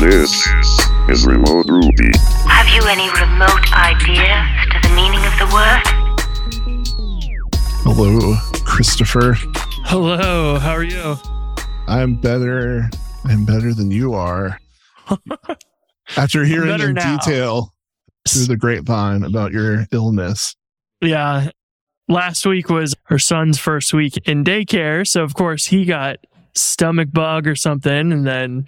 This is Remote Ruby. Have you any remote idea to the meaning of the word? Hello, Christopher. Hello, how are you? I'm better. I'm better than you are. After hearing better in now. detail through the grapevine about your illness. Yeah. Last week was her son's first week in daycare. So, of course, he got stomach bug or something. And then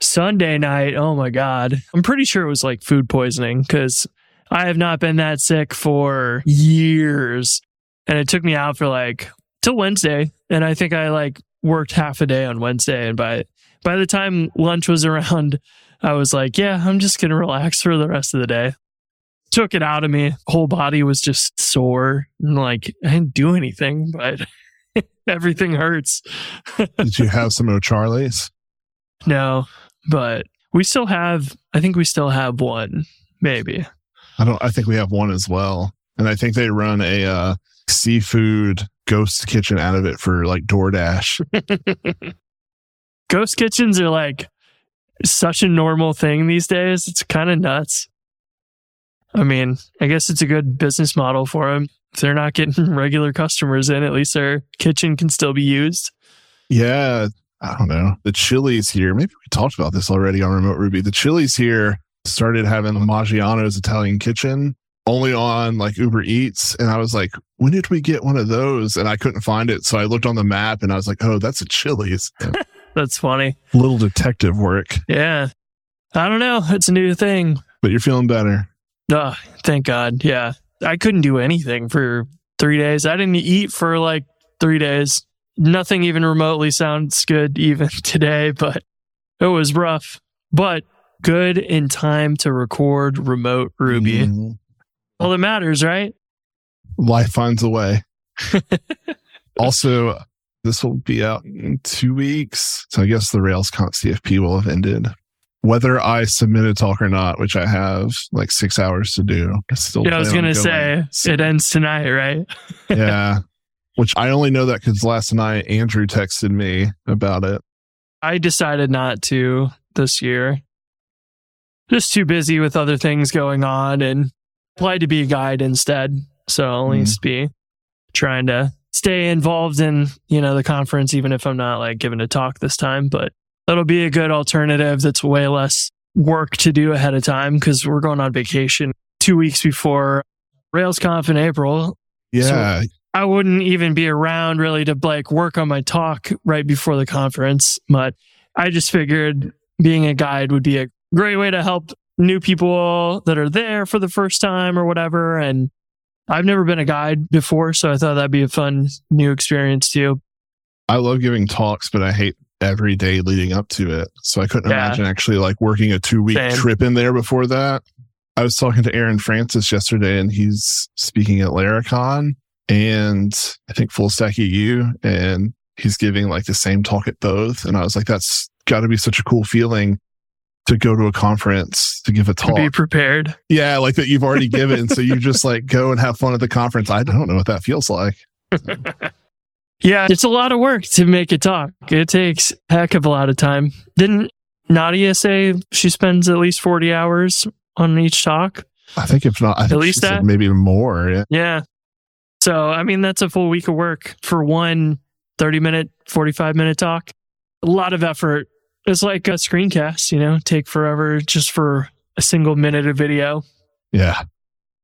Sunday night, oh my God, I'm pretty sure it was like food poisoning because I have not been that sick for years. And it took me out for like till Wednesday. And I think I like worked half a day on Wednesday. And by, by the time lunch was around, I was like, yeah, I'm just going to relax for the rest of the day. Took it out of me. Whole body was just sore. And like, I didn't do anything, but everything hurts. Did you have some O'Charlie's? no, but we still have, I think we still have one, maybe. I don't I think we have one as well. And I think they run a uh, seafood ghost kitchen out of it for like DoorDash. Ghost kitchens are like such a normal thing these days. It's kind of nuts. I mean, I guess it's a good business model for them. If they're not getting regular customers in, at least their kitchen can still be used. Yeah, I don't know. The Chili's here, maybe we talked about this already on Remote Ruby. The Chili's here started having the Maggiano's Italian kitchen only on like Uber Eats. And I was like, when did we get one of those? And I couldn't find it. So I looked on the map and I was like, oh, that's a Chili's. That's funny. Little detective work, Yeah. I don't know. It's a new thing. but you're feeling better. Oh, thank God. Yeah. I couldn't do anything for three days. I didn't eat for like three days. Nothing even remotely sounds good even today, but it was rough. But good in time to record remote Ruby. Mm, All that matters, right? life finds a way. also, this will be out in two weeks. So I guess the RailsConf CFP will have ended. Whether I submit a talk or not, which I have like six hours to do. I still Yeah, I was gonna going. say it ends tonight, right? yeah. Which I only know that because last night Andrew texted me about it. I decided not to this year. Just too busy with other things going on and applied to be a guide instead. So I'll at Mhm. least be trying to stay involved in, you know, the conference, even if I'm not like giving a talk this time. But that'll be a good alternative that's way less work to do ahead of time because we're going on vacation two weeks before RailsConf in April. Yeah. I wouldn't even be around really to like work on my talk right before the conference, but I just figured being a guide would be a great way to help new people that are there for the first time or whatever. And I've never been a guide before, so I thought that'd be a fun new experience too. I love giving talks, but I hate every day leading up to it. So I couldn't Yeah. imagine actually like working a two week trip in there before that. I was talking to Aaron Francis yesterday and he's speaking at Laracon and I think Full Stack EU and he's giving like the same talk at both. And I was like, that's got to be such a cool feeling to go to a conference to give a talk. be prepared. yeah, like that you've already given. so you just like go and have fun at the conference. I don't know what that feels like. Yeah, it's a lot of work to make a talk. It takes heck of a lot of time. Didn't Nadia say she spends at least 40 hours on each talk? I think if not, I think least that. maybe more. Yeah. Yeah. So, I mean, that's a full week of work for one 30 minute, 45 minute talk. A lot of effort. It's like a screencast, you know, take forever just for a single minute of video. Yeah.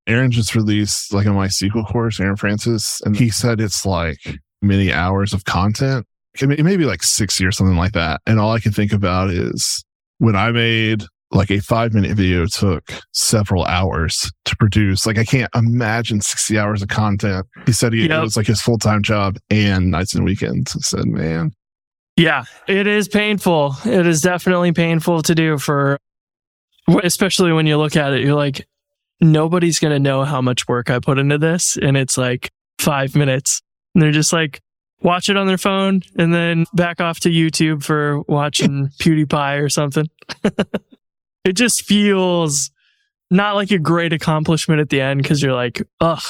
Aaron just released like a MySQL course, Aaron Francis, and he said it's like many hours of content. It may- Maybe like 60 or something like that. And all I can think about is when I made like a five minute video took several hours to produce. Like I can't imagine 60 hours of content. He said he, it was like his full time job and nights and weekends. I said, man, Yeah, it is painful. It is definitely painful to do for, especially when you look at it, you're like, nobody's going to know how much work I put into this. And it's like five minutes. And they're just like, watch it on their phone and then back off to YouTube for watching PewDiePie or something. it just feels not like a great accomplishment at the end because you're like, ugh,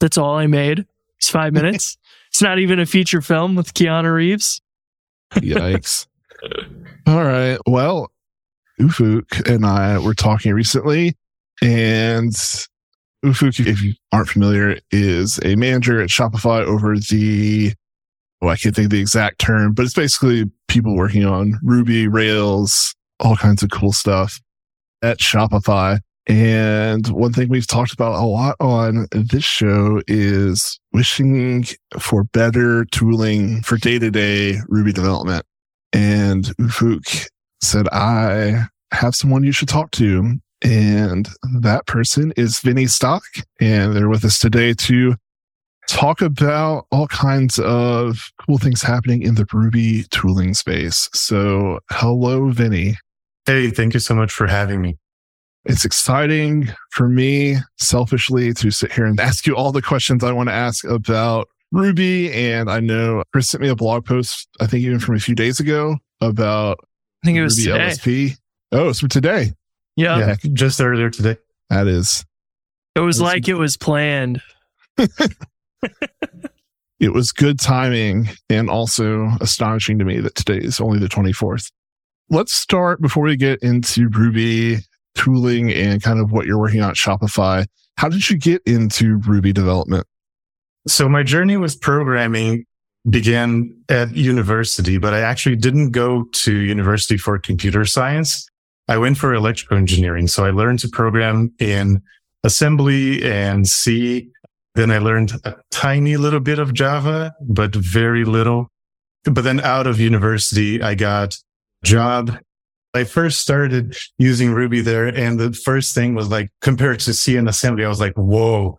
that's all I made. It's five minutes. it's not even a feature film with Keanu Reeves. Yikes. All right. Well, Ufuk and I were talking recently, and Ufuk, if you aren't familiar, is a manager at Shopify over the, oh, I can't think of the exact term, but it's basically people working on Ruby, Rails, all kinds of cool stuff at Shopify. And one thing we've talked about a lot on this show is wishing for better tooling for day to day Ruby development. And Ufuk said, I have someone you should talk to. And that person is Vini Stock. And they're with us today to talk about all kinds of cool things happening in the Ruby tooling space. So, hello, Vini. Hey, thank you so much for having me. It's exciting for me selfishly to sit here and ask you all the questions I want to ask about Ruby. And I know Chris sent me a blog post, I think even from a few days ago about I think it was Ruby today. LSP. Oh, it's from today. Yeah, yeah, just earlier today. That is. it was That's- like it was planned. It was good timing and also astonishing to me that today is only the 24th. Let's start before we get into Ruby tooling and kind of what you're working on at Shopify. How did you get into Ruby development? So my journey with programming began at university, but I actually didn't go to university for computer science. I went for electrical engineering. So I learned to program in assembly and C. Then I learned a tiny little bit of Java, but very little. But then out of university, I got job. I first started using Ruby there. And the first thing was like, compared to C and assembly, I was like, whoa,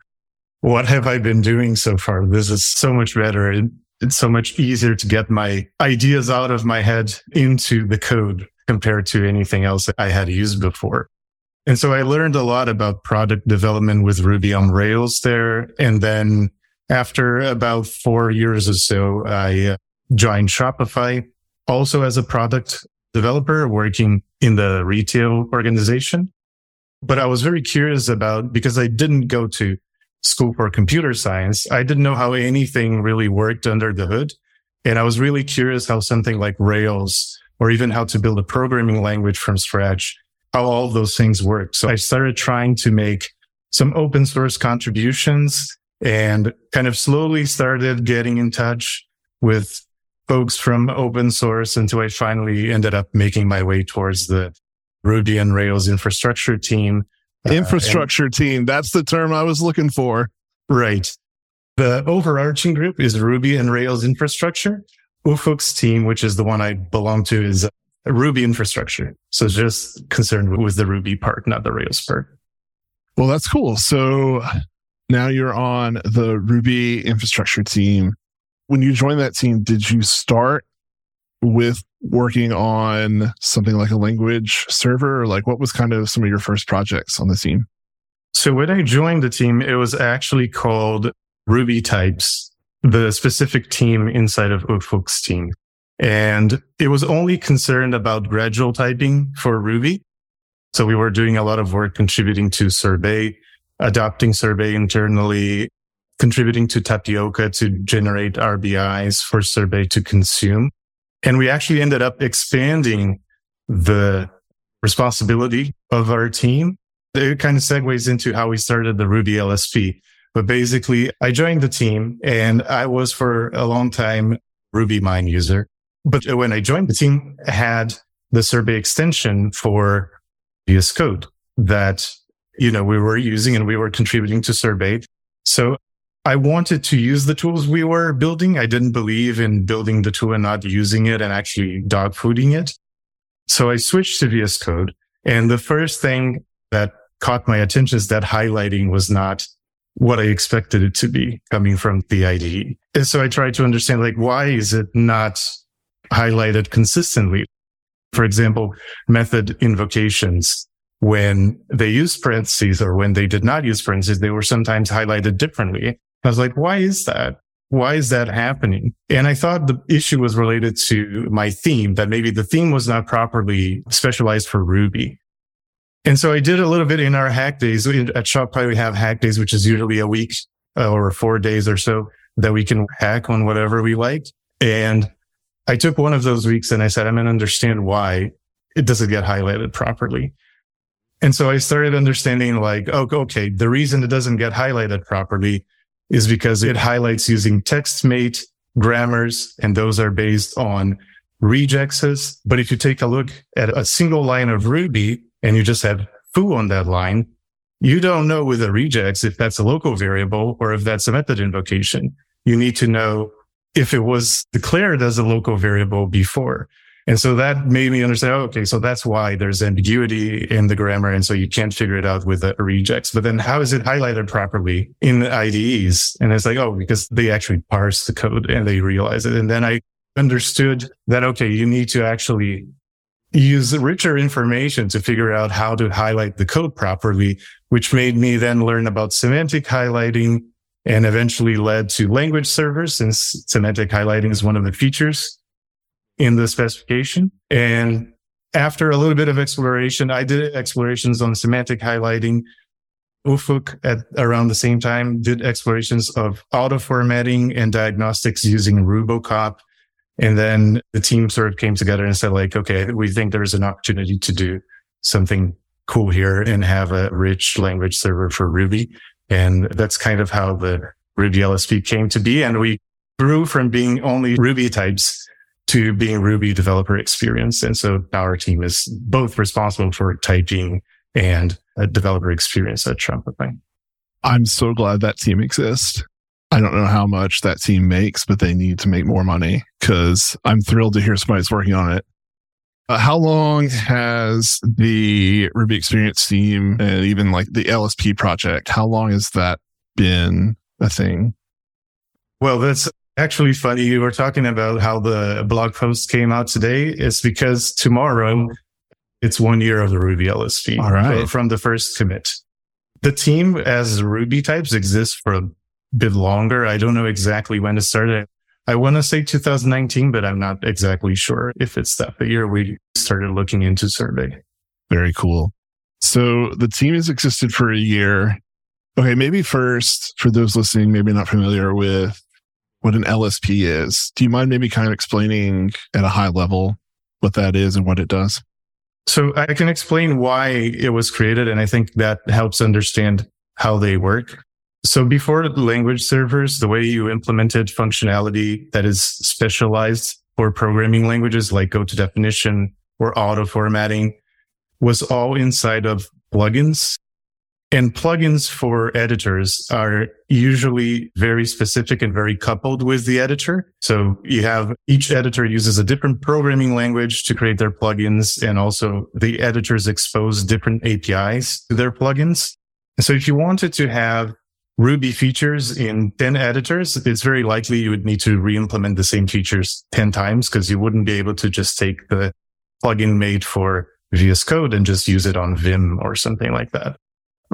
what have I been doing so far? This is so much better. It, it's so much easier to get my ideas out of my head into the code compared to anything else I had used before. And so I learned a lot about product development with Ruby on Rails there. And then after about four years or so, I uh, joined Shopify also as a product developer working in the retail organization. But I was very curious about because I didn't go to school for computer science. I didn't know how anything really worked under the hood. And I was really curious how something like Rails or even how to build a programming language from scratch, how all those things work. So I started trying to make some open source contributions and kind of slowly started getting in touch with folks from open source until I finally ended up making my way towards the Ruby and Rails infrastructure team. Uh, and- Infrastructure team. That's the term I was looking for. Right. The overarching group is Ruby and Rails infrastructure. Ufuk's team, which is the one I belong to, is Ruby infrastructure. So just concerned with the Ruby part, not the Rails part. Well, that's cool. So now you're on the Ruby infrastructure team. When you joined that team, did you start with working on something like a language server like what was kind of some of your first projects on the team? So when I joined the team, it was actually called Ruby types, the specific team inside of Ufuk's team. And it was only concerned about gradual typing for Ruby. So we were doing a lot of work contributing to Sorbet, adopting Sorbet internally, contributing to Tapioca to generate RBIs for Sorbet to consume. And we actually ended up expanding the responsibility of our team. It kind of segues into how we started the Ruby LSP. But basically, I joined the team and I was for a long time Ruby RubyMine user. But when I joined the team, I had the Sorbet extension for VS Code that, you know, we were using and we were contributing to Sorbet. So I wanted to use the tools we were building. I didn't believe in building the tool and not using it and actually dogfooding it. So I switched to VS Code. And the first thing that caught my attention is that highlighting was not what I expected it to be coming from the IDE. And so I tried to understand, like, why is it not highlighted consistently? For example, method invocations, when they use parentheses or when they did not use parentheses, they were sometimes highlighted differently. I was like, why is that? Why is that happening? And I thought the issue was related to my theme, that maybe the theme was not properly specialized for Ruby. And so I did a little bit in our hack days. At Shopify, we have hack days, which is usually a week uh, or four days or so that we can hack on whatever we like. And I took one of those weeks and I said, I'm going to understand why it doesn't get highlighted properly. And so I started understanding like, oh, okay, the reason it doesn't get highlighted properly is because it highlights using TextMate grammars, and those are based on regexes. But if you take a look at a single line of Ruby and you just have foo on that line, you don't know with a regex if that's a local variable or if that's a method invocation. You need to know if it was declared as a local variable before. And so that made me understand, oh, okay, so that's why there's ambiguity in the grammar. And so you can't figure it out with a regex. But then how is it highlighted properly in the IDEs? And it's like, oh, because they actually parse the code and they realize it. And then I understood that, okay, you need to actually use richer information to figure out how to highlight the code properly, which made me then learn about semantic highlighting and eventually led to language servers since semantic highlighting is one of the features in the specification. And after a little bit of exploration, I did explorations on semantic highlighting. Ufuk at around the same time did explorations of auto formatting and diagnostics using Rubocop. And then the team sort of came together and said like, okay, we think there's an opportunity to do something cool here and have a rich language server for Ruby. And that's kind of how the Ruby LSP came to be. And we grew from being only Ruby types to being Ruby developer experience. And so our team is both responsible for typing and a developer experience at Shopify. I'm so glad that team exists. I don't know how much that team makes, but they need to make more money because I'm thrilled to hear somebody's working on it. Uh, how long has the Ruby Experience team and even like the LSP project, how long has that been a thing? Well, that's actually funny. You were talking about how the blog post came out today. It's because tomorrow it's one year of the Ruby LSP. All right. From the first commit. The team as Ruby types exists for a bit longer. I don't know exactly when it started. I want to say 2019, but I'm not exactly sure if it's that the year we started looking into Sorbet. Very cool. So the team has existed for a year. Okay, maybe first, for those listening, maybe not familiar with what an LSP is, do you mind maybe kind of explaining at a high level what that is and what it does? So I can explain why it was created, and I think that helps understand how they work. So before language servers, the way you implemented functionality that is specialized for programming languages like go to definition or auto formatting was all inside of plugins. And plugins for editors are usually very specific and very coupled with the editor. So you have each editor uses a different programming language to create their plugins. And also the editors expose different APIs to their plugins. So if you wanted to have Ruby features in 10 editors, it's very likely you would need to re-implement the same features 10 times because you wouldn't be able to just take the plugin made for VS Code and just use it on Vim or something like that.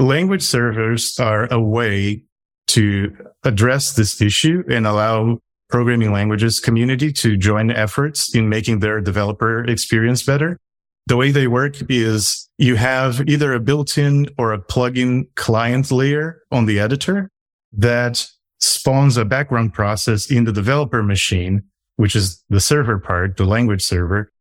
Language servers are a way to address this issue and allow programming languages community to join efforts in making their developer experience better. The way they work is you have either a built-in or a plug-in client layer on the editor that spawns a background process in the developer machine, which is the server part, the language server.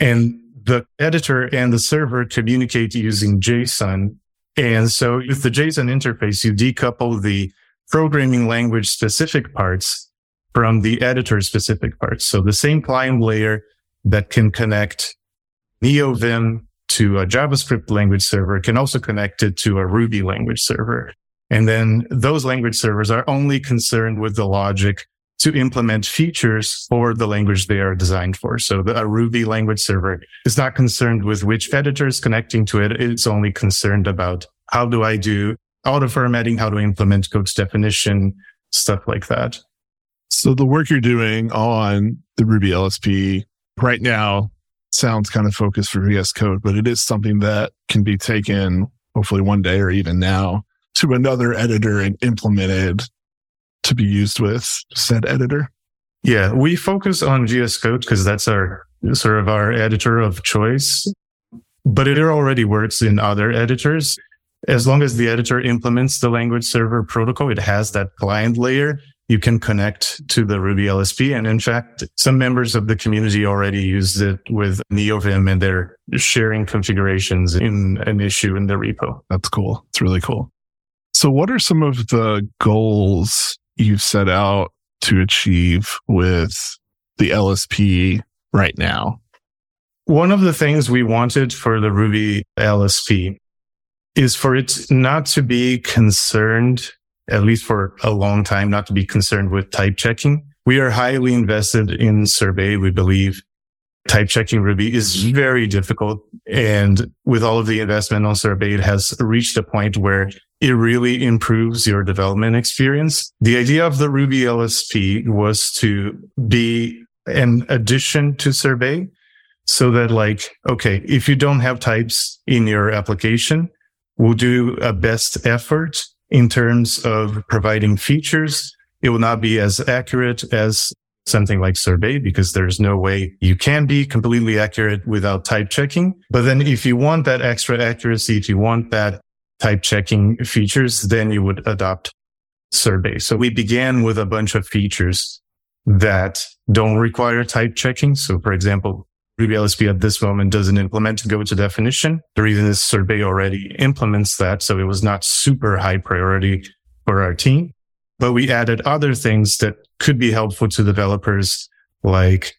And the editor and the server communicate using JSON. And so with the JSON interface, you decouple the programming language specific parts from the editor specific parts. So the same client layer that can connect NeoVim to a JavaScript language server can also connect it to a Ruby language server. And then those language servers are only concerned with the logic to implement features for the language they are designed for. So the, a Ruby language server is not concerned with which editor is connecting to it. It's only concerned about how do I do auto formatting? How I implement code definition? Stuff like that. So the work you're doing on the Ruby LSP right now sounds kind of focused for VS Code, but it is something that can be taken hopefully one day or even now to another editor and implemented to be used with said editor. Yeah, we focus on VS Code because that's our sort of our editor of choice, but it already works in other editors. As long as the editor implements the language server protocol, it has that client layer you can connect to the Ruby LSP. And in fact, some members of the community already used it with NeoVim and they're sharing configurations in an issue in the repo. That's cool. It's really cool. So, what are some of the goals you've set out to achieve with the LSP right now? One of the things we wanted for the Ruby LSP is for it not to be concerned, at least for a long time, not to be concerned with type checking. We are highly invested in Sorbet. We believe type checking Ruby is very difficult. And with all of the investment on Sorbet, it has reached a point where it really improves your development experience. The idea of the Ruby LSP was to be an addition to Sorbet so that like, okay, if you don't have types in your application, we'll do a best effort in terms of providing features. It will not be as accurate as something like Sorbet because there's no way you can be completely accurate without type checking. But then if you want that extra accuracy, if you want that type checking features, then you would adopt Sorbet. So we began with a bunch of features that don't require type checking. So for example, Ruby LSP at this moment doesn't implement go to definition. The reason is Sorbet already implements that. So it was not super high priority for our team, but we added other things that could be helpful to developers like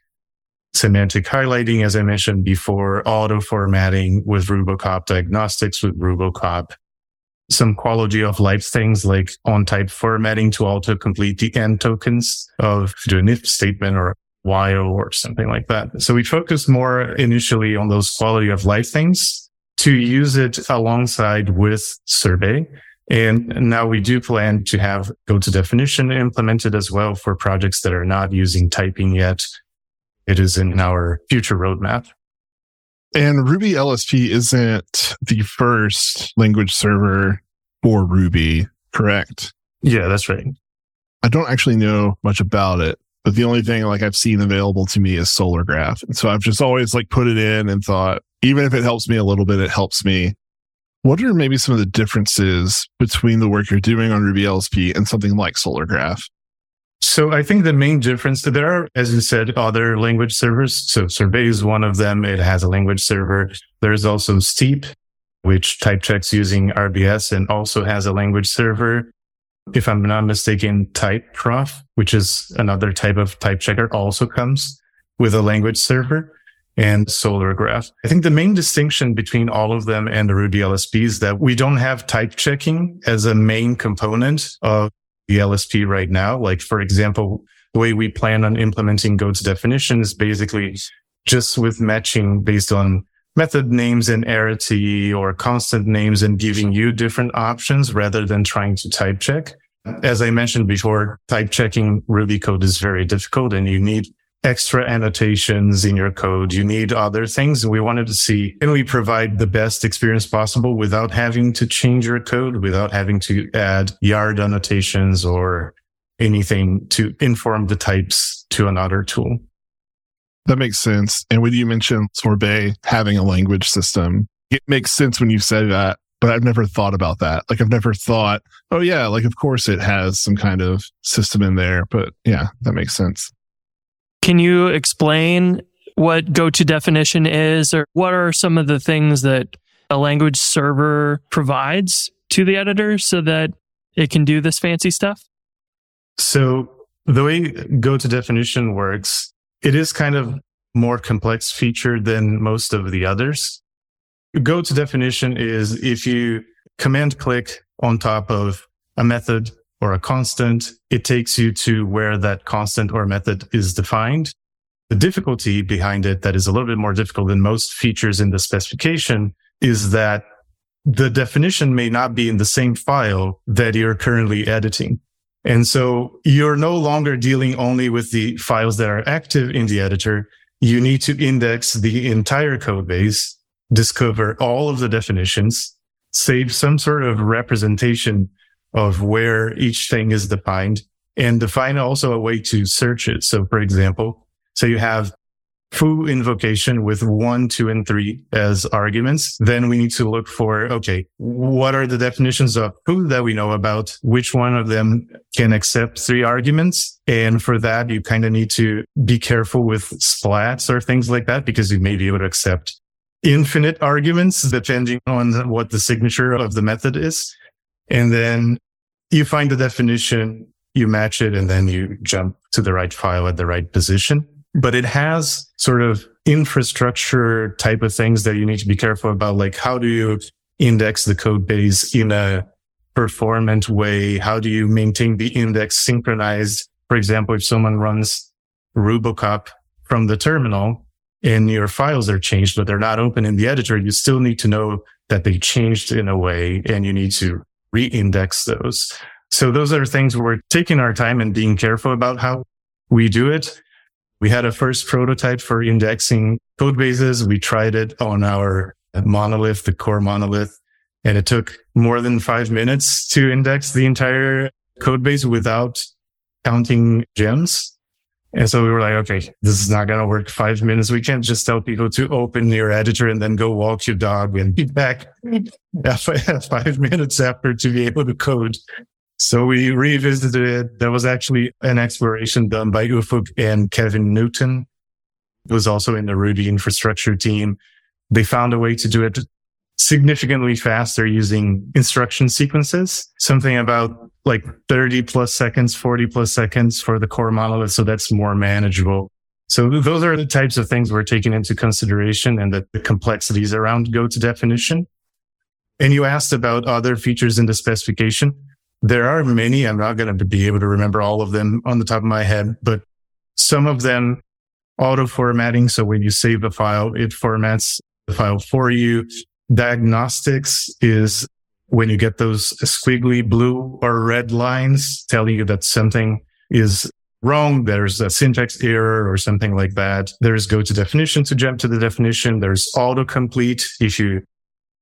semantic highlighting, as I mentioned before, auto formatting with Rubocop, diagnostics with Rubocop, some quality of life things like on type formatting to auto complete the end tokens of do an if statement or while or something like that. So we focused more initially on those quality of life things to use it alongside with Sorbet. And now we do plan to have go to definition implemented as well for projects that are not using typing yet. It is in our future roadmap. And Ruby LSP isn't the first language server for Ruby, correct? Yeah, that's right. I don't actually know much about it, but the only thing like I've seen available to me is Solargraph. And so I've just always like put it in and thought, even if it helps me a little bit, it helps me. What are maybe some of the differences between the work you're doing on Ruby LSP and something like Solargraph? So I think the main difference that there are, as you said, other language servers. So Sorbet is one of them. It has a language server. There's also Steep, which type checks using RBS and also has a language server. If I'm not mistaken, TypeProf, which is another type of type checker also comes with a language server and Solargraph. I think the main distinction between all of them and the Ruby LSP is that we don't have type checking as a main component of the LSP right now. Like, for example, the way we plan on implementing go to definition is basically just with matching based on method names and arity or constant names and giving you different options rather than trying to type check. As I mentioned before, type checking Ruby code is very difficult and you need extra annotations in your code. You need other things. And we wanted to see, can we provide the best experience possible without having to change your code, without having to add yard annotations or anything to inform the types to another tool. That makes sense. And when you mentioned Sorbet having a language system, it makes sense when you say that, but I've never thought about that. Like I've never thought, oh yeah, like of course it has some kind of system in there, but yeah, that makes sense. Can you explain what go to definition is or what are some of the things that a language server provides to the editor so that it can do this fancy stuff? So the way go to definition works, it is kind of more complex feature than most of the others. Go to definition is if you command click on top of a method or a constant, it takes you to where that constant or method is defined. The difficulty behind it that is a little bit more difficult than most features in the specification is that the definition may not be in the same file that you're currently editing. And so you're no longer dealing only with the files that are active in the editor. You need to index the entire code base, discover all of the definitions, save some sort of representation of where each thing is defined and define also a way to search it. So for example, so you have foo invocation with one, two, and three as arguments, then we need to look for, okay, what are the definitions of foo that we know about? Which one of them can accept three arguments? And for that, you kind of need to be careful with splats or things like that because you may be able to accept infinite arguments depending on what the signature of the method is. And then you find the definition, you match it, and then you jump to the right file at the right position but it has sort of infrastructure type of things that you need to be careful about. Like how do you index the code base in a performant way? How do you maintain the index synchronized? For example, if someone runs Rubocop from the terminal and your files are changed, but they're not open in the editor, you still need to know that they changed in a way and you need to re-index those. So those are things we're taking our time and being careful about how we do it. We had a first prototype for indexing code bases. We tried it on our monolith, the core monolith, and it took more than five minutes to index the entire code base without counting gems. And so we were like, okay, this is not going to work five minutes. We can't just tell people to open your editor and then go walk your dog and be back five minutes after to be able to code. So we revisited it. There was actually an exploration done by Ufuk and Kevin Newton, who was also in the Ruby infrastructure team. They found a way to do it significantly faster using instruction sequences, something about like 30 plus seconds, 40 plus seconds for the core monolith. So that's more manageable. So those are the types of things we're taking into consideration and the, the complexities around go to definition. And you asked about other features in the specification. There are many. I'm not going to be able to remember all of them on the top of my head, but some of them auto formatting. So when you save a file, it formats the file for you. Diagnostics is when you get those squiggly blue or red lines telling you that something is wrong. There's a syntax error or something like that. There's go to definition to jump to the definition. There's autocomplete. If you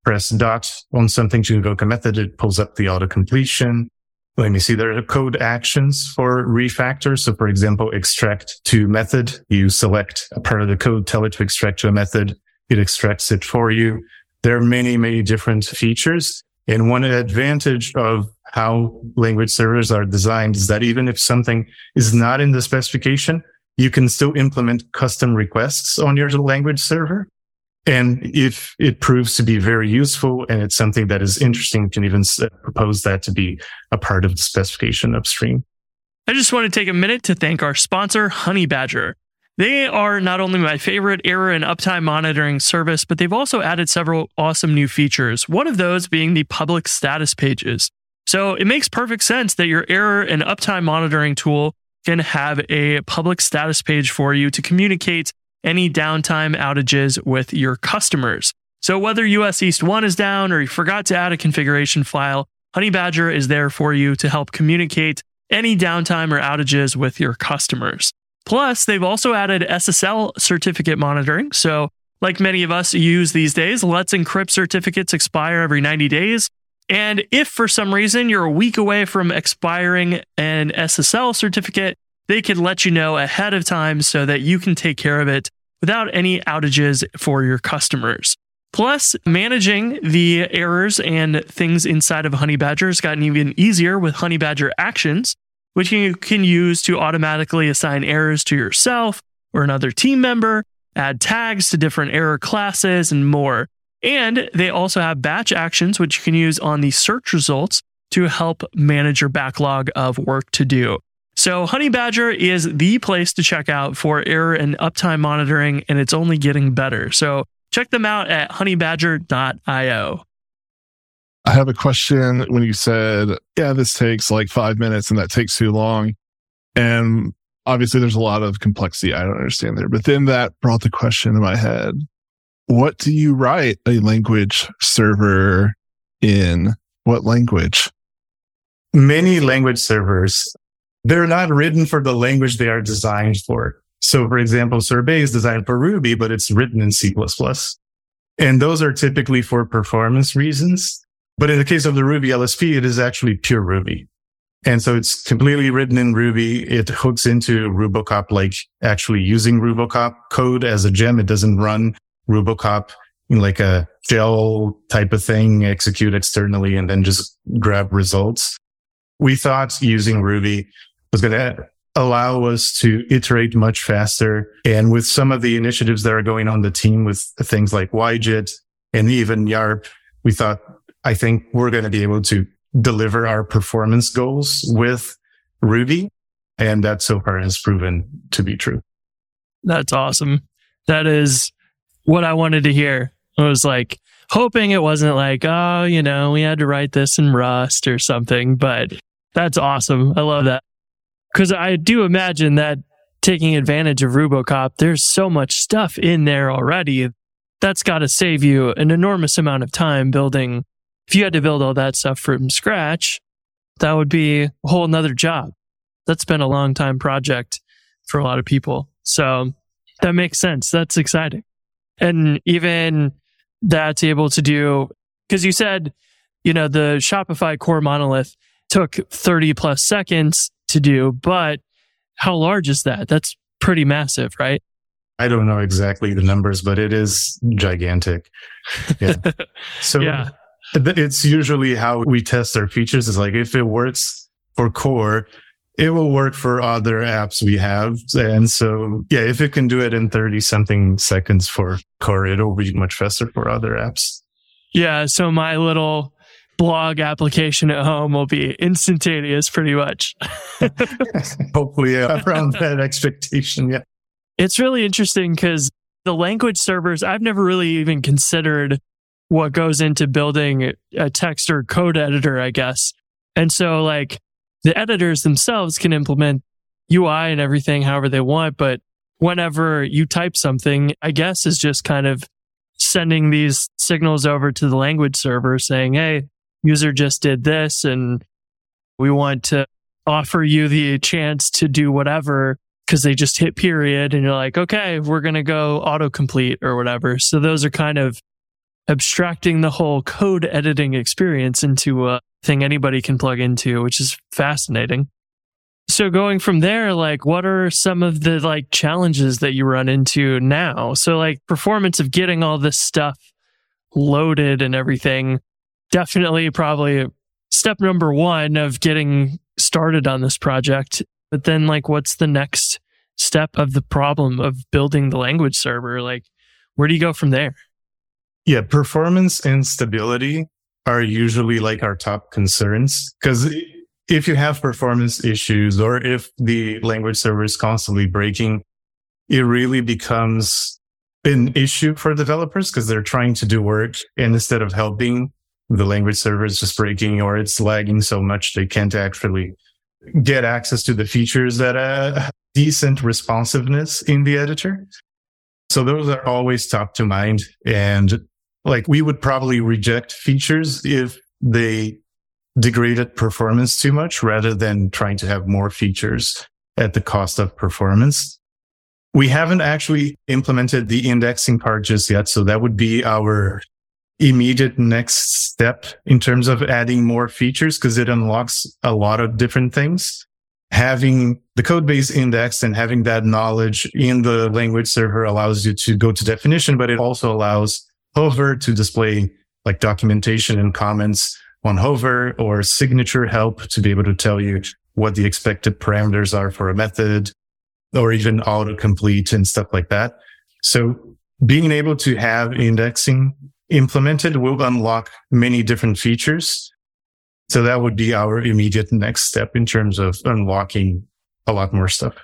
press dot on something to invoke a method, it pulls up the auto completion. Let me see. There are code actions for refactor. So for example, extract to method. You select a part of the code, tell it to extract to a method. It extracts it for you. There are many, many different features. And one advantage of how language servers are designed is that even if something is not in the specification, you can still implement custom requests on your language server. And if it proves to be very useful and it's something that is interesting, you can even propose that to be a part of the specification upstream. I just want to take a minute to thank our sponsor, Honeybadger. They are not only my favorite error and uptime monitoring service, but they've also added several awesome new features. One of those being the public status pages. So it makes perfect sense that your error and uptime monitoring tool can have a public status page for you to communicate any downtime outages with your customers. So whether US East 1 is down or you forgot to add a configuration file, Honeybadger is there for you to help communicate any downtime or outages with your customers. Plus, they've also added SSL certificate monitoring. So, like many of us use these days, Let's Encrypt certificates expire every 90 days. And if for some reason you're a week away from expiring an SSL certificate, they could let you know ahead of time so that you can take care of it without any outages for your customers. Plus, managing the errors and things inside of Honeybadger has gotten even easier with Honeybadger Actions, which you can use to automatically assign errors to yourself or another team member, add tags to different error classes, and more. And they also have batch actions, which you can use on the search results to help manage your backlog of work to do. So Honeybadger is the place to check out for error and uptime monitoring, and it's only getting better. So check them out at honeybadger.io. I have a question when you said, yeah, this takes like five minutes and that takes too long. And obviously there's a lot of complexity I don't understand there. But then that brought the question in my head. What do you write a language server in? What language? Many language servers they're not written for the language they are designed for. So for example, Sorbet is designed for Ruby, but it's written in C++. And those are typically for performance reasons. But in the case of the Ruby LSP, it is actually pure Ruby. And so it's completely written in Ruby. It hooks into Rubocop, like actually using Rubocop code as a gem. It doesn't run Rubocop in like a shell type of thing, execute externally and then just grab results. We thought using Ruby was going to allow us to iterate much faster. And with some of the initiatives that are going on the team with things like YJIT and even YARP, we thought, I think we're going to be able to deliver our performance goals with Ruby. And that so far has proven to be true. That's awesome. That is what I wanted to hear. I was like hoping it wasn't like, oh, you know, we had to write this in Rust or something, but that's awesome. I love that. Cause I do imagine that taking advantage of Rubocop, there's so much stuff in there already. That's got to save you an enormous amount of time building. If you had to build all that stuff from scratch, that would be a whole nother job. That's been a long time project for a lot of people. So that makes sense. That's exciting. And even that's able to do, because you said, you know, the Shopify core monolith took 30 plus seconds to do, but how large is that? That's pretty massive, right? I don't know exactly the numbers, but it is gigantic. Yeah. so yeah. It's usually how we test our features is like if it works for core, it will work for other apps we have. And so, yeah, if it can do it in 30 something seconds for core, it'll be much faster for other apps. Yeah. So my little blog application at home will be instantaneous pretty much. Hopefully yeah, around that expectation. Yeah. It's really interesting because the language servers, I've never really even considered what goes into building a text or code editor, I guess. And so like the editors themselves can implement UI and everything however they want. But whenever you type something, I guess is just kind of sending these signals over to the language server saying, Hey, user just did this and we want to offer you the chance to do whatever because they just hit period and you're like, okay, we're going to go autocomplete or whatever. So those are kind of abstracting the whole code editing experience into a thing anybody can plug into, which is fascinating. So going from there, like what are some of the like challenges that you run into now? So like performance of getting all this stuff loaded and everything, definitely probably step number one of getting started on this project. But then like what's the next step of the problem of building the language server? Like where do you go from there? Yeah, performance and stability are usually like our top concerns because if you have performance issues or if the language server is constantly breaking, it really becomes an issue for developers because they're trying to do work and instead of helping the language server is just breaking or it's lagging so much they can't actually get access to the features that a decent responsiveness in the editor. So those are always top to mind. And like we would probably reject features if they degraded performance too much rather than trying to have more features at the cost of performance. We haven't actually implemented the indexing part just yet. So that would be our immediate next step in terms of adding more features because it unlocks a lot of different things. Having the code base indexed and having that knowledge in the language server allows you to go to definition, but it also allows Hover to display like documentation and comments on Hover or signature help to be able to tell you what the expected parameters are for a method or even autocomplete and stuff like that. So being able to have indexing implemented will unlock many different features. So that would be our immediate next step in terms of unlocking a lot more stuff.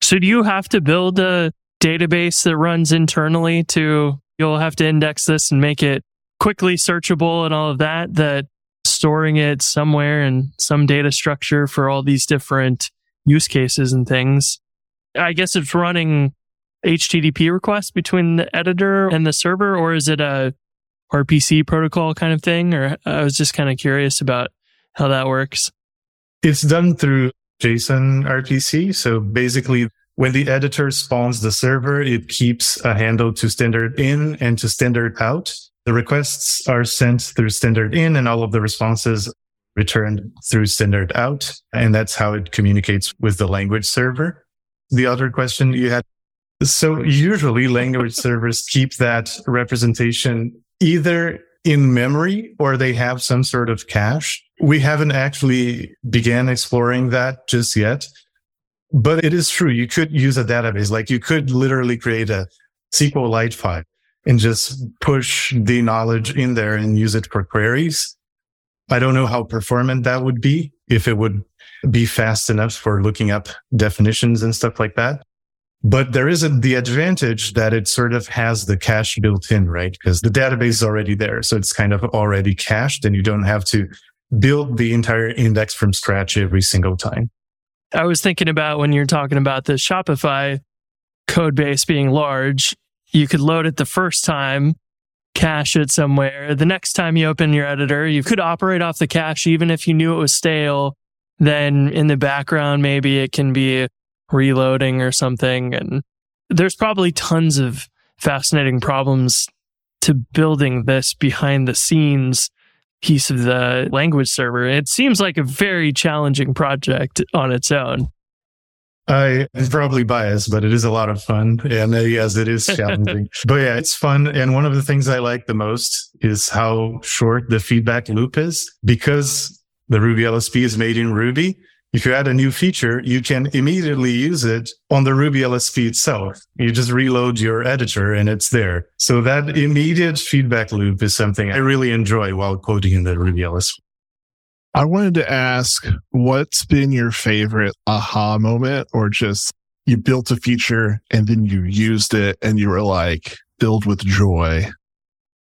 So do you have to build a database that runs internally to you'll have to index this and make it quickly searchable and all of that, that storing it somewhere in some data structure for all these different use cases and things. I guess it's running HTTP requests between the editor and the server, or is it a RPC protocol kind of thing? Or I was just kind of curious about how that works. It's done through JSON RPC. So basically when the editor spawns the server, it keeps a handle to standard in and to standard out. The requests are sent through standard in and all of the responses returned through standard out. And that's how it communicates with the language server. The other question you had. So usually language servers keep that representation either in memory or they have some sort of cache. We haven't actually began exploring that just yet, but it is true. You could use a database. Like you could literally create a SQLite file and just push the knowledge in there and use it for queries. I don't know how performant that would be, if it would be fast enough for looking up definitions and stuff like that. But there is a, the advantage that it sort of has the cache built in, right? Because the database is already there. So it's kind of already cached and you don't have to build the entire index from scratch every single time. I was thinking about when you're talking about the Shopify code base being large, you could load it the first time, cache it somewhere. The next time you open your editor, you could operate off the cache even if you knew it was stale. Then in the background, maybe it can be reloading or something. And there's probably tons of fascinating problems to building this behind the scenes piece of the language server. It seems like a very challenging project on its own. I am probably biased, but it is a lot of fun. And uh, yes, it is challenging. but yeah, it's fun. And one of the things I like the most is how short the feedback loop is because the Ruby LSP is made in Ruby. If you add a new feature, you can immediately use it on the Ruby LSP itself. You just reload your editor and it's there. So that immediate feedback loop is something I really enjoy while coding in the Ruby LSP. I wanted to ask what's been your favorite aha moment or just you built a feature and then you used it and you were like filled with joy?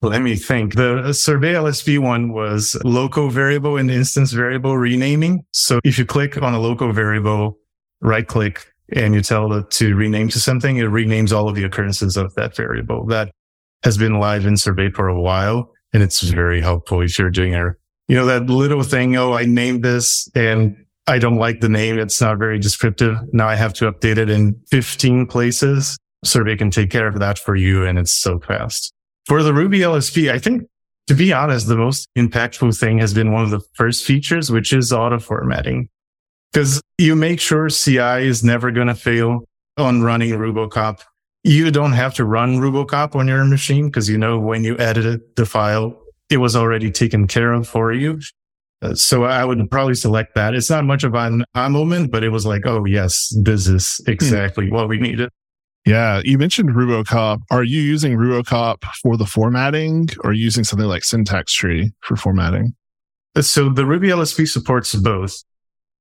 Let me think. The Sorbet LSP one was local variable and instance variable renaming. So if you click on a local variable, right click and you tell it to rename to something, it renames all of the occurrences of that variable. That has been live in Sorbet for a while. And it's very helpful if you're doing a, you know, that little thing. Oh, I named this and I don't like the name. It's not very descriptive. Now I have to update it in 15 places. Sorbet can take care of that for you. And it's so fast. For the Ruby LSP, I think, to be honest, the most impactful thing has been one of the first features, which is auto formatting. Because you make sure CI is never going to fail on running Rubocop. You don't have to run Rubocop on your machine because you know when you edited the file, it was already taken care of for you. Uh, so I would probably select that. It's not much of an a moment, but it was like, oh yes, this is exactly hmm. what we needed. Yeah, you mentioned Rubocop. Are you using Rubocop for the formatting or using something like Syntax Tree for formatting? So the Ruby LSP supports both.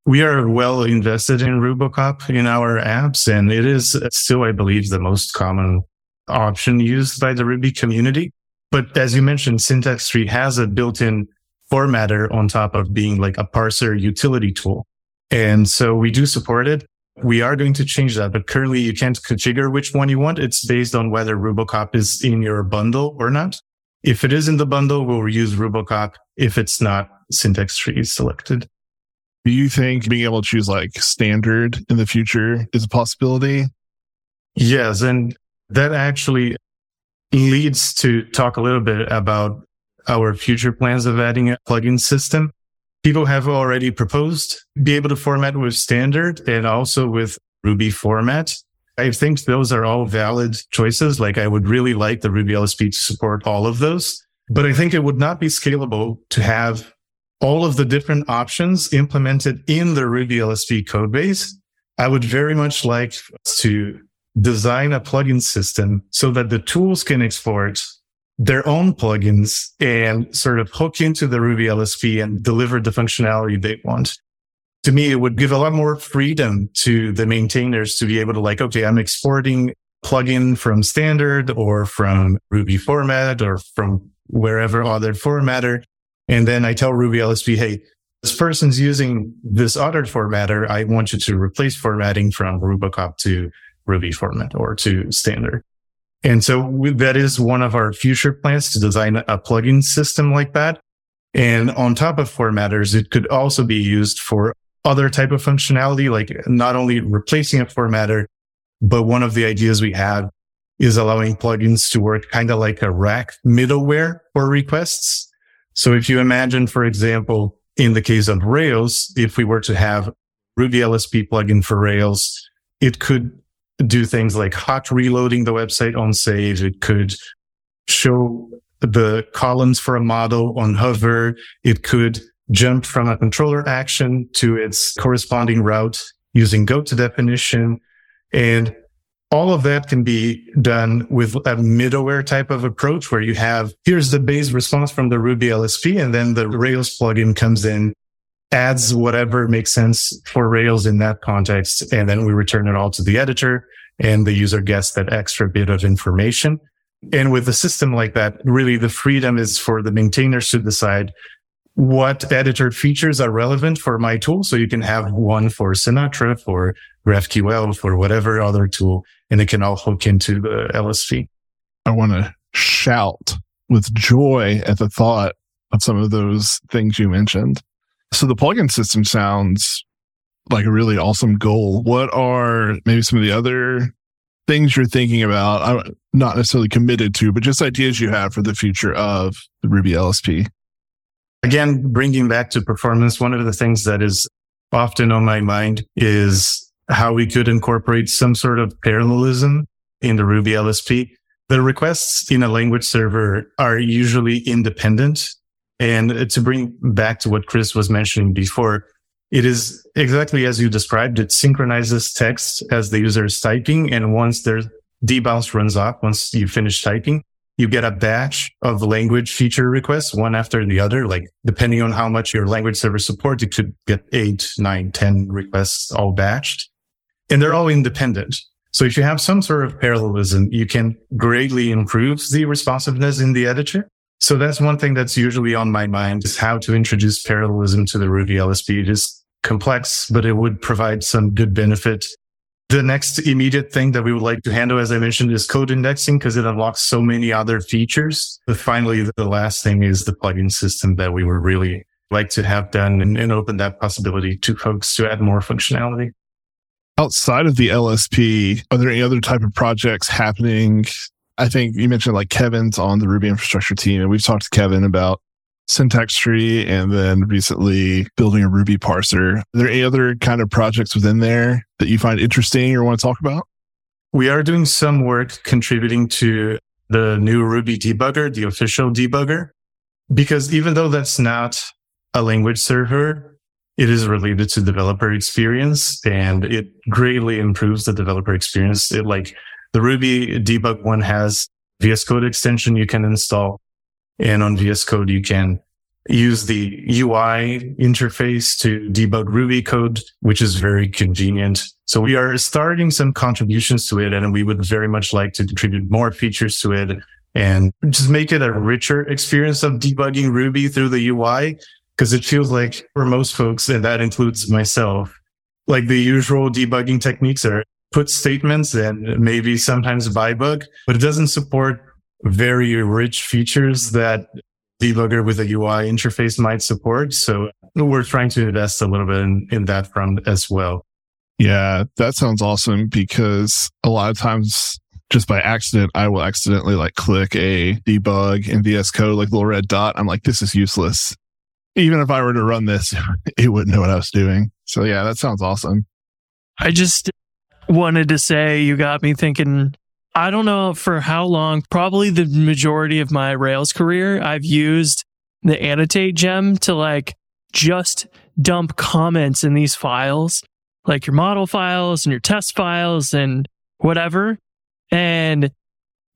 We are well invested in Rubocop in our apps, and it is still, I believe, the most common option used by the Ruby community. But as you mentioned, Syntax Tree has a built-in formatter on top of being like a parser utility tool. And so we do support it. We are going to change that, but currently you can't configure which one you want. It's based on whether Rubocop is in your bundle or not. If it is in the bundle, we'll use Rubocop. If it's not, syntax tree is selected. Do you think being able to choose like standard in the future is a possibility? Yes. And that actually leads to talk a little bit about our future plans of adding a plugin system people have already proposed be able to format with standard and also with Ruby format. I think those are all valid choices. Like I would really like the Ruby LSP to support all of those, but I think it would not be scalable to have all of the different options implemented in the Ruby LSP code base. I would very much like to design a plugin system so that the tools can export their own plugins and sort of hook into the Ruby LSP and deliver the functionality they want. To me, it would give a lot more freedom to the maintainers to be able to like, okay, I'm exporting plugin from standard or from Ruby format or from wherever other formatter. And then I tell Ruby LSP, Hey, this person's using this other formatter. I want you to replace formatting from Rubocop to Ruby format or to standard. And so that is one of our future plans to design a plugin system like that. And on top of formatters, it could also be used for other type of functionality, like not only replacing a formatter, but one of the ideas we have is allowing plugins to work kind of like a rack middleware for requests. So if you imagine, for example, in the case of Rails, if we were to have Ruby LSP plugin for Rails, it could do things like hot reloading the website on save. It could show the columns for a model on hover. It could jump from a controller action to its corresponding route using go to definition. And all of that can be done with a middleware type of approach where you have here's the base response from the Ruby LSP and then the Rails plugin comes in, adds whatever makes sense for Rails in that context. And then we return it all to the editor and the user gets that extra bit of information. And with a system like that, really the freedom is for the maintainers to decide what editor features are relevant for my tool. So you can have one for Sinatra, for GraphQL, for whatever other tool, and it can all hook into the LSP. I want to shout with joy at the thought of some of those things you mentioned. So the plugin system sounds like a really awesome goal. What are maybe some of the other things you're thinking about? I'm not necessarily committed to, but just ideas you have for the future of the Ruby LSP. Again, bringing back to performance, one of the things that is often on my mind is how we could incorporate some sort of parallelism in the Ruby LSP. The requests in a language server are usually independent. And to bring back to what Chris was mentioning before, it is exactly as you described. It synchronizes text as the user is typing. And once their debounce runs off, once you finish typing, you get a batch of language feature requests, one after the other. Like depending on how much your language server supports, you could get eight, nine, ten requests all batched and they're all independent. So if you have some sort of parallelism, you can greatly improve the responsiveness in the editor. So that's one thing that's usually on my mind is how to introduce parallelism to the Ruby LSP. It is complex, but it would provide some good benefit. The next immediate thing that we would like to handle, as I mentioned, is code indexing because it unlocks so many other features. But finally, the last thing is the plugin system that we would really like to have done and, and open that possibility to folks to add more functionality outside of the LSP, are there any other type of projects happening? I think you mentioned like Kevin's on the Ruby infrastructure team, and we've talked to Kevin about syntax tree and then recently building a Ruby parser. Are there any other kind of projects within there that you find interesting or want to talk about? We are doing some work contributing to the new Ruby debugger, the official debugger, because even though that's not a language server, it is related to developer experience and it greatly improves the developer experience. It like the Ruby debug one has VS Code extension you can install. And on VS Code, you can use the UI interface to debug Ruby code, which is very convenient. So we are starting some contributions to it and we would very much like to contribute more features to it and just make it a richer experience of debugging Ruby through the UI because it feels like for most folks, and that includes myself, like the usual debugging techniques are put statements and maybe sometimes bug, but it doesn't support very rich features that debugger with a UI interface might support. So we're trying to invest a little bit in, in that front as well. Yeah, that sounds awesome because a lot of times just by accident, I will accidentally like click a debug in VS Code, like little red dot. I'm like, this is useless even if I were to run this, it wouldn't know what I was doing. So yeah, that sounds awesome. I just wanted to say you got me thinking. I don't know for how long, probably the majority of my Rails career, I've used the annotate gem to like just dump comments in these files, like your model files and your test files and whatever. And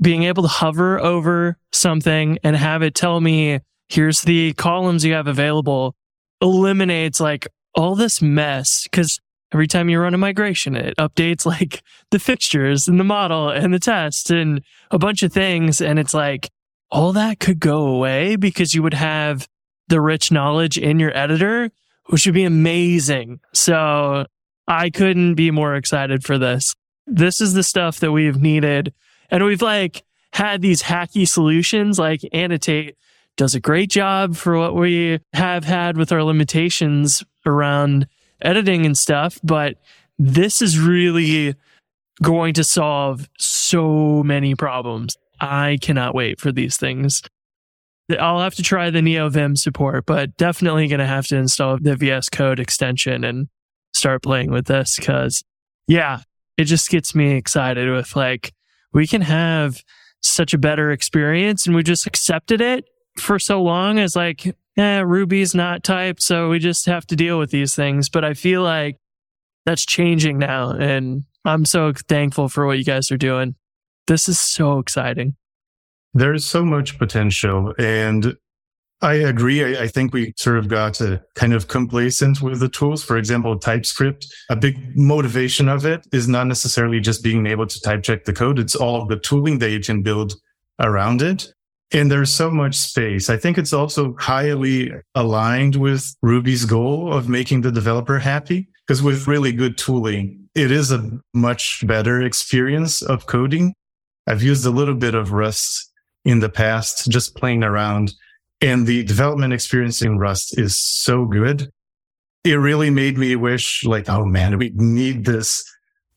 being able to hover over something and have it tell me here's the columns you have available eliminates like all this mess because every time you run a migration, it updates like the fixtures and the model and the test and a bunch of things. And it's like all that could go away because you would have the rich knowledge in your editor, which would be amazing. So I couldn't be more excited for this. This is the stuff that we've needed. And we've like had these hacky solutions like annotate does a great job for what we have had with our limitations around editing and stuff. But this is really going to solve so many problems. I cannot wait for these things. I'll have to try the NeoVim support, but definitely going to have to install the VS Code extension and start playing with this because, yeah, it just gets me excited with like, we can have such a better experience and we just accepted it for so long as like, eh, Ruby's not typed. So we just have to deal with these things. But I feel like that's changing now. And I'm so thankful for what you guys are doing. This is so exciting. There's so much potential. And I agree. I, I, think we sort of got uh, kind of complacent with the tools. For example, TypeScript, a big motivation of it is not necessarily just being able to type check the code. It's all of the tooling that you can build around it. And there's so much space. I think it's also highly aligned with Ruby's goal of making the developer happy. Because with really good tooling, it is a much better experience of coding. I've used a little bit of Rust in the past, just playing around and the development experience in Rust is so good. It really made me wish like, oh man, we need this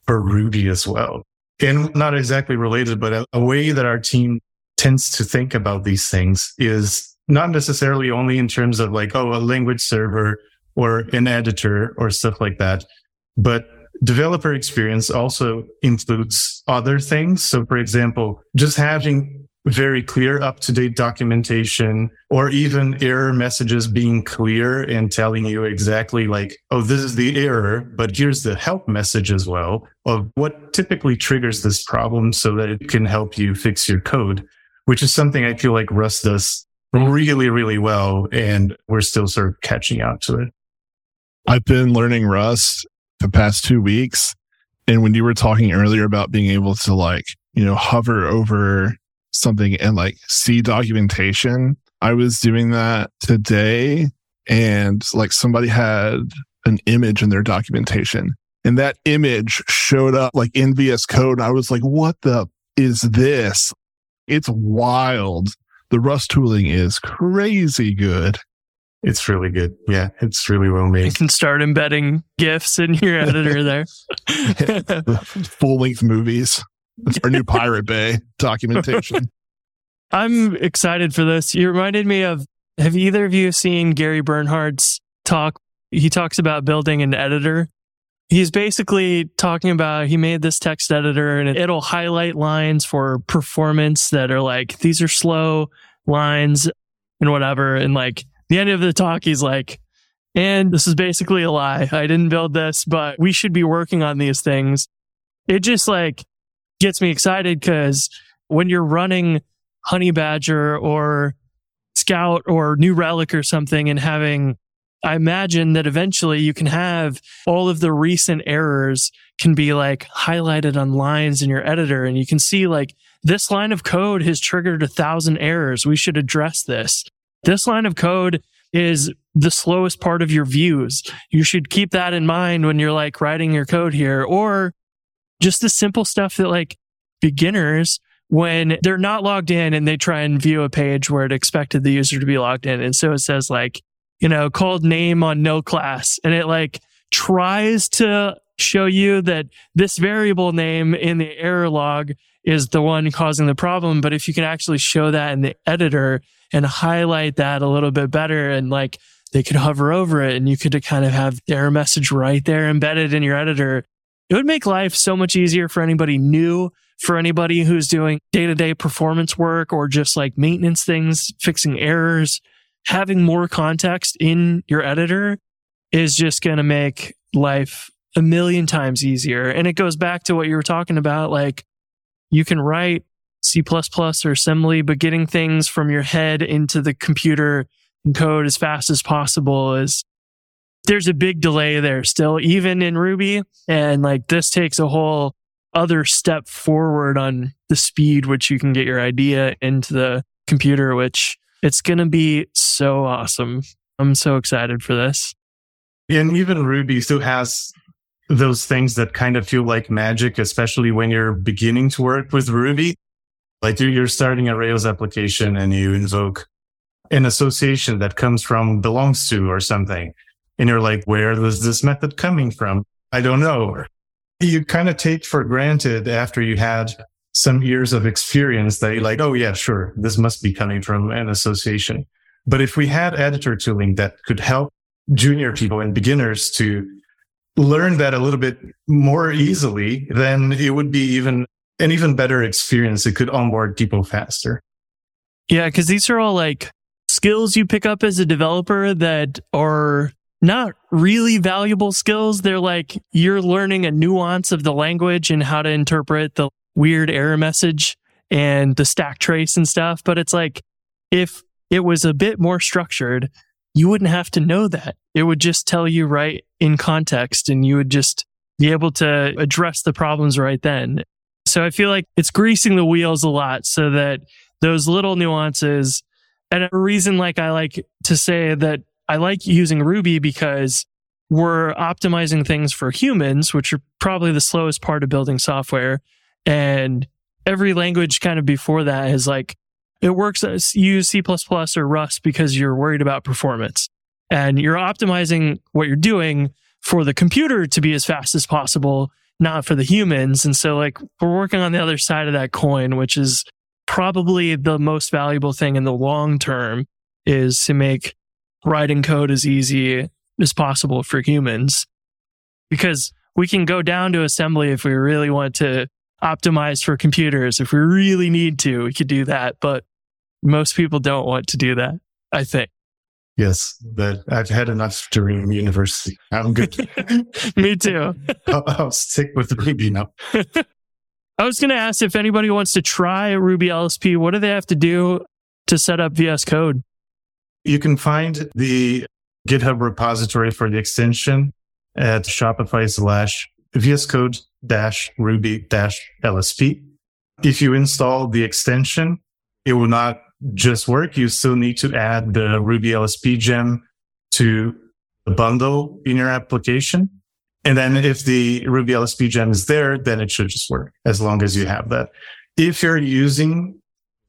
for Ruby as well. And not exactly related, but a, a way that our team tends to think about these things is not necessarily only in terms of like, oh, a language server or an editor or stuff like that, but developer experience also includes other things. So for example, just having very clear, up to date documentation or even error messages being clear and telling you exactly like, oh, this is the error, but here's the help message as well of what typically triggers this problem so that it can help you fix your code, which is something I feel like Rust does really, really well. And we're still sort of catching out to it. I've been learning Rust the past two weeks. And when you were talking earlier about being able to like, you know, hover over something and like see documentation. I was doing that today and like somebody had an image in their documentation and that image showed up like in VS Code. I was like, what the is this? It's wild. The Rust tooling is crazy good. It's really good. Yeah, it's really well made. You can start embedding GIFs in your editor there. Full length movies. It's our new Pirate Bay documentation. I'm excited for this. You reminded me of have either of you seen Gary Bernhardt's talk? He talks about building an editor. He's basically talking about he made this text editor and it'll highlight lines for performance that are like, these are slow lines and whatever. And like the end of the talk, he's like, and this is basically a lie. I didn't build this, but we should be working on these things. It just like gets me excited because when you're running Honeybadger or Scout or New Relic or something and having, I imagine that eventually you can have all of the recent errors can be like highlighted on lines in your editor and you can see like this line of code has triggered a thousand errors. We should address this. This line of code is the slowest part of your views. You should keep that in mind when you're like writing your code here or just the simple stuff that like beginners when they're not logged in and they try and view a page where it expected the user to be logged in. And so it says like, you know, called name on no class and it like tries to show you that this variable name in the error log is the one causing the problem. But if you can actually show that in the editor and highlight that a little bit better and like they could hover over it and you could kind of have the error message right there embedded in your editor. It would make life so much easier for anybody new for anybody who's doing day to day performance work or just like maintenance things, fixing errors, having more context in your editor is just going to make life a million times easier. And it goes back to what you were talking about. Like you can write C or assembly, but getting things from your head into the computer and code as fast as possible is there's a big delay there still, even in Ruby. And like this takes a whole other step forward on the speed which you can get your idea into the computer, which it's going to be so awesome. I'm so excited for this. And even Ruby still has those things that kind of feel like magic, especially when you're beginning to work with Ruby. Like you're starting a Rails application and you invoke an association that comes from belongs to or something. And you're like, "Where is this method coming from? I don't know you kind of take for granted after you had some years of experience you're like, oh yeah, sure, this must be coming from an association. But if we had editor tooling that could help junior people and beginners to learn that a little bit more easily, then it would be even an even better experience. It could onboard people faster. Yeah, because these are all like skills you pick up as a developer that are not really valuable skills. They're like you're learning a nuance of the language and how to interpret the weird error message and the stack trace and stuff. But it's like if it was a bit more structured, you wouldn't have to know that. It would just tell you right in context and you would just be able to address the problems right then. So I feel like it's greasing the wheels a lot so that those little nuances and a reason like I like to say that I like using Ruby because we're optimizing things for humans, which are probably the slowest part of building software. And every language kind of before that is like, it works as use C or Rust because you're worried about performance and you're optimizing what you're doing for the computer to be as fast as possible, not for the humans. And so like we're working on the other side of that coin, which is probably the most valuable thing in the long term is to make writing code as easy as possible for humans because we can go down to assembly if we really want to optimize for computers. If we really need to, we could do that. But most people don't want to do that, I think. Yes, but I've had enough during university. I'm good. Me too. I'll, I'll stick with Ruby now. I was going to ask if anybody wants to try Ruby LSP, what do they have to do to set up VS Code? You can find the GitHub repository for the extension at Shopify slash VS Code dash Ruby dash LSP. If you install the extension, it will not just work. You still need to add the Ruby LSP gem to the bundle in your application. And then if the Ruby LSP gem is there, then it should just work as long as you have that. If you're using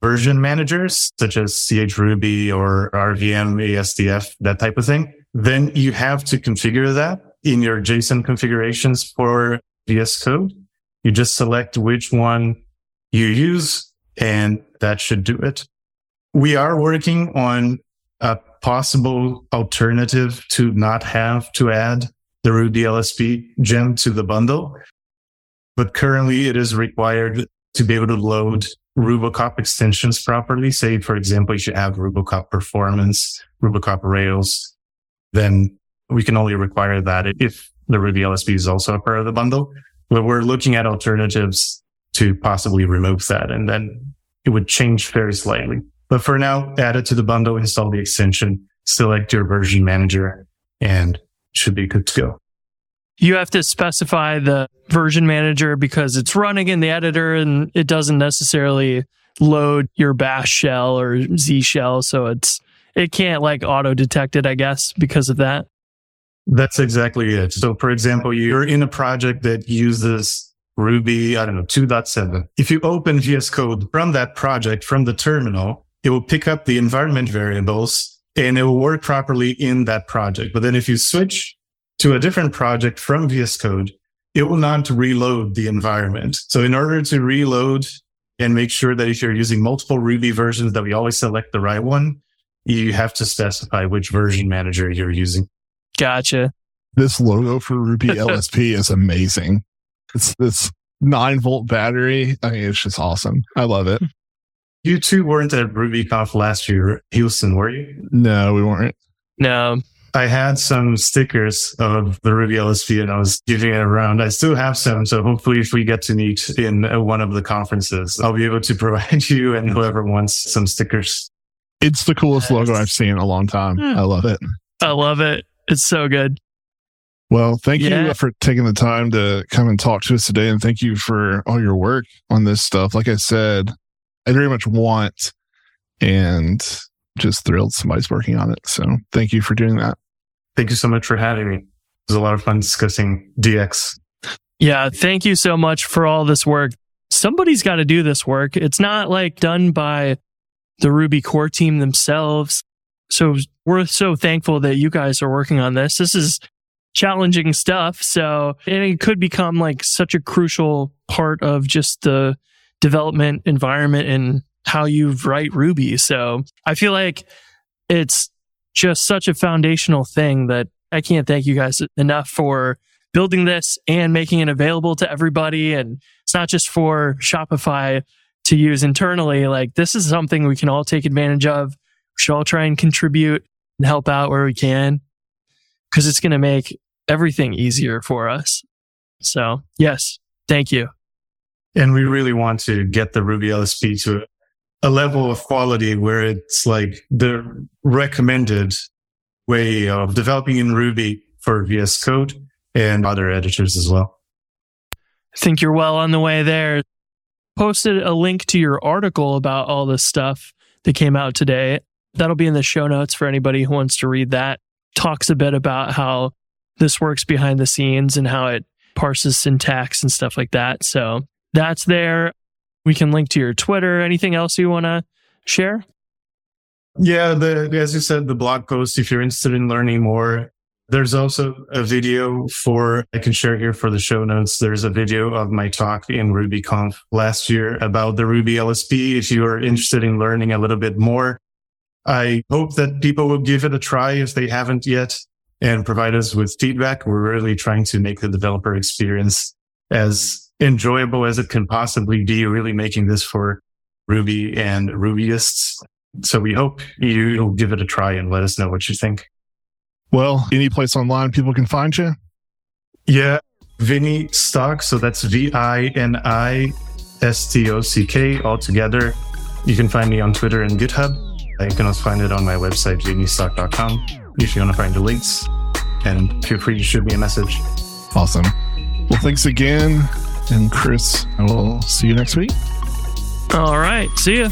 version managers such as chruby or RVM, ASDF, that type of thing, then you have to configure that in your JSON configurations for VS Code. You just select which one you use and that should do it. We are working on a possible alternative to not have to add the Ruby LSP gem to the bundle. But currently it is required to be able to load Rubocop extensions properly. Say, for example, you should have Rubocop performance, Rubocop Rails, then we can only require that if the Ruby LSP is also a part of the bundle. But we're looking at alternatives to possibly remove that. And then it would change very slightly. But for now, add it to the bundle, install the extension, select your version manager and should be good to go. You have to specify the version manager because it's running in the editor and it doesn't necessarily load your bash shell or z shell so it's it can't like auto detect it i guess because of that that's exactly it so for example you're in a project that uses ruby i don't know 2.7 if you open vs code from that project from the terminal it will pick up the environment variables and it will work properly in that project. But then if you switch to a different project from VS Code, it will not reload the environment. So in order to reload and make sure that if you're using multiple Ruby versions, that we always select the right one, you have to specify which version manager you're using. Gotcha. This logo for Ruby LSP is amazing. It's this nine volt battery. I mean, it's just awesome. I love it. You two weren't at RubyConf last year, Houston, were you? No, we weren't. No. I had some stickers of the Ruby LSP and I was giving it around. I still have some. So hopefully if we get to meet in uh, one of the conferences, I'll be able to provide you and whoever wants some stickers. It's the coolest logo I've seen in a long time. I love it. I love it. It's so good. Well, thank Yeah. you for taking the time to come and talk to us today. And thank you for all your work on this stuff. Like I said, I very much want and just thrilled somebody's working on it. So thank you for doing that. Thank you so much for having me. It was a lot of fun discussing DX. Yeah. Thank you so much for all this work. Somebody's got to do this work. It's not like done by the Ruby core team themselves. So we're so thankful that you guys are working on this. This is challenging stuff. So and it could become like such a crucial part of just the development environment and how you write Ruby. So I feel like it's just such a foundational thing that I can't thank you guys enough for building this and making it available to everybody. And it's not just for Shopify to use internally. Like this is something we can all take advantage of. We should all try and contribute and help out where we can because it's going to make everything easier for us. So yes, thank you. And we really want to get the Ruby LSP to a level of quality where it's like the recommended way of developing in Ruby for VS Code and other editors as well. I think you're well on the way there. Posted a link to your article about all this stuff that came out today. That'll be in the show notes for anybody who wants to read that. Talks a bit about how this works behind the scenes and how it parses syntax and stuff like that. So that's there. We can link to your Twitter. Anything else you want to share? Yeah, the, as you said, the blog post, if you're interested in learning more, there's also a video for, I can share here for the show notes. There's a video of my talk in RubyConf last year about the Ruby LSP. If you are interested in learning a little bit more, I hope that people will give it a try if they haven't yet and provide us with feedback. We're really trying to make the developer experience as enjoyable as it can possibly be, really making this for Ruby and Rubyists. So we hope you'll give it a try and let us know what you think. Well, any place online people can find you? Yeah, Vini Stock. So that's V I N I S T O C K all together. You can find me on Twitter and GitHub. You can also find it on my website, vinistock.com, if you want to find the links. And feel free to shoot me a message. Awesome. Well, thanks again. And Chris, I will see you next week. All right. See ya.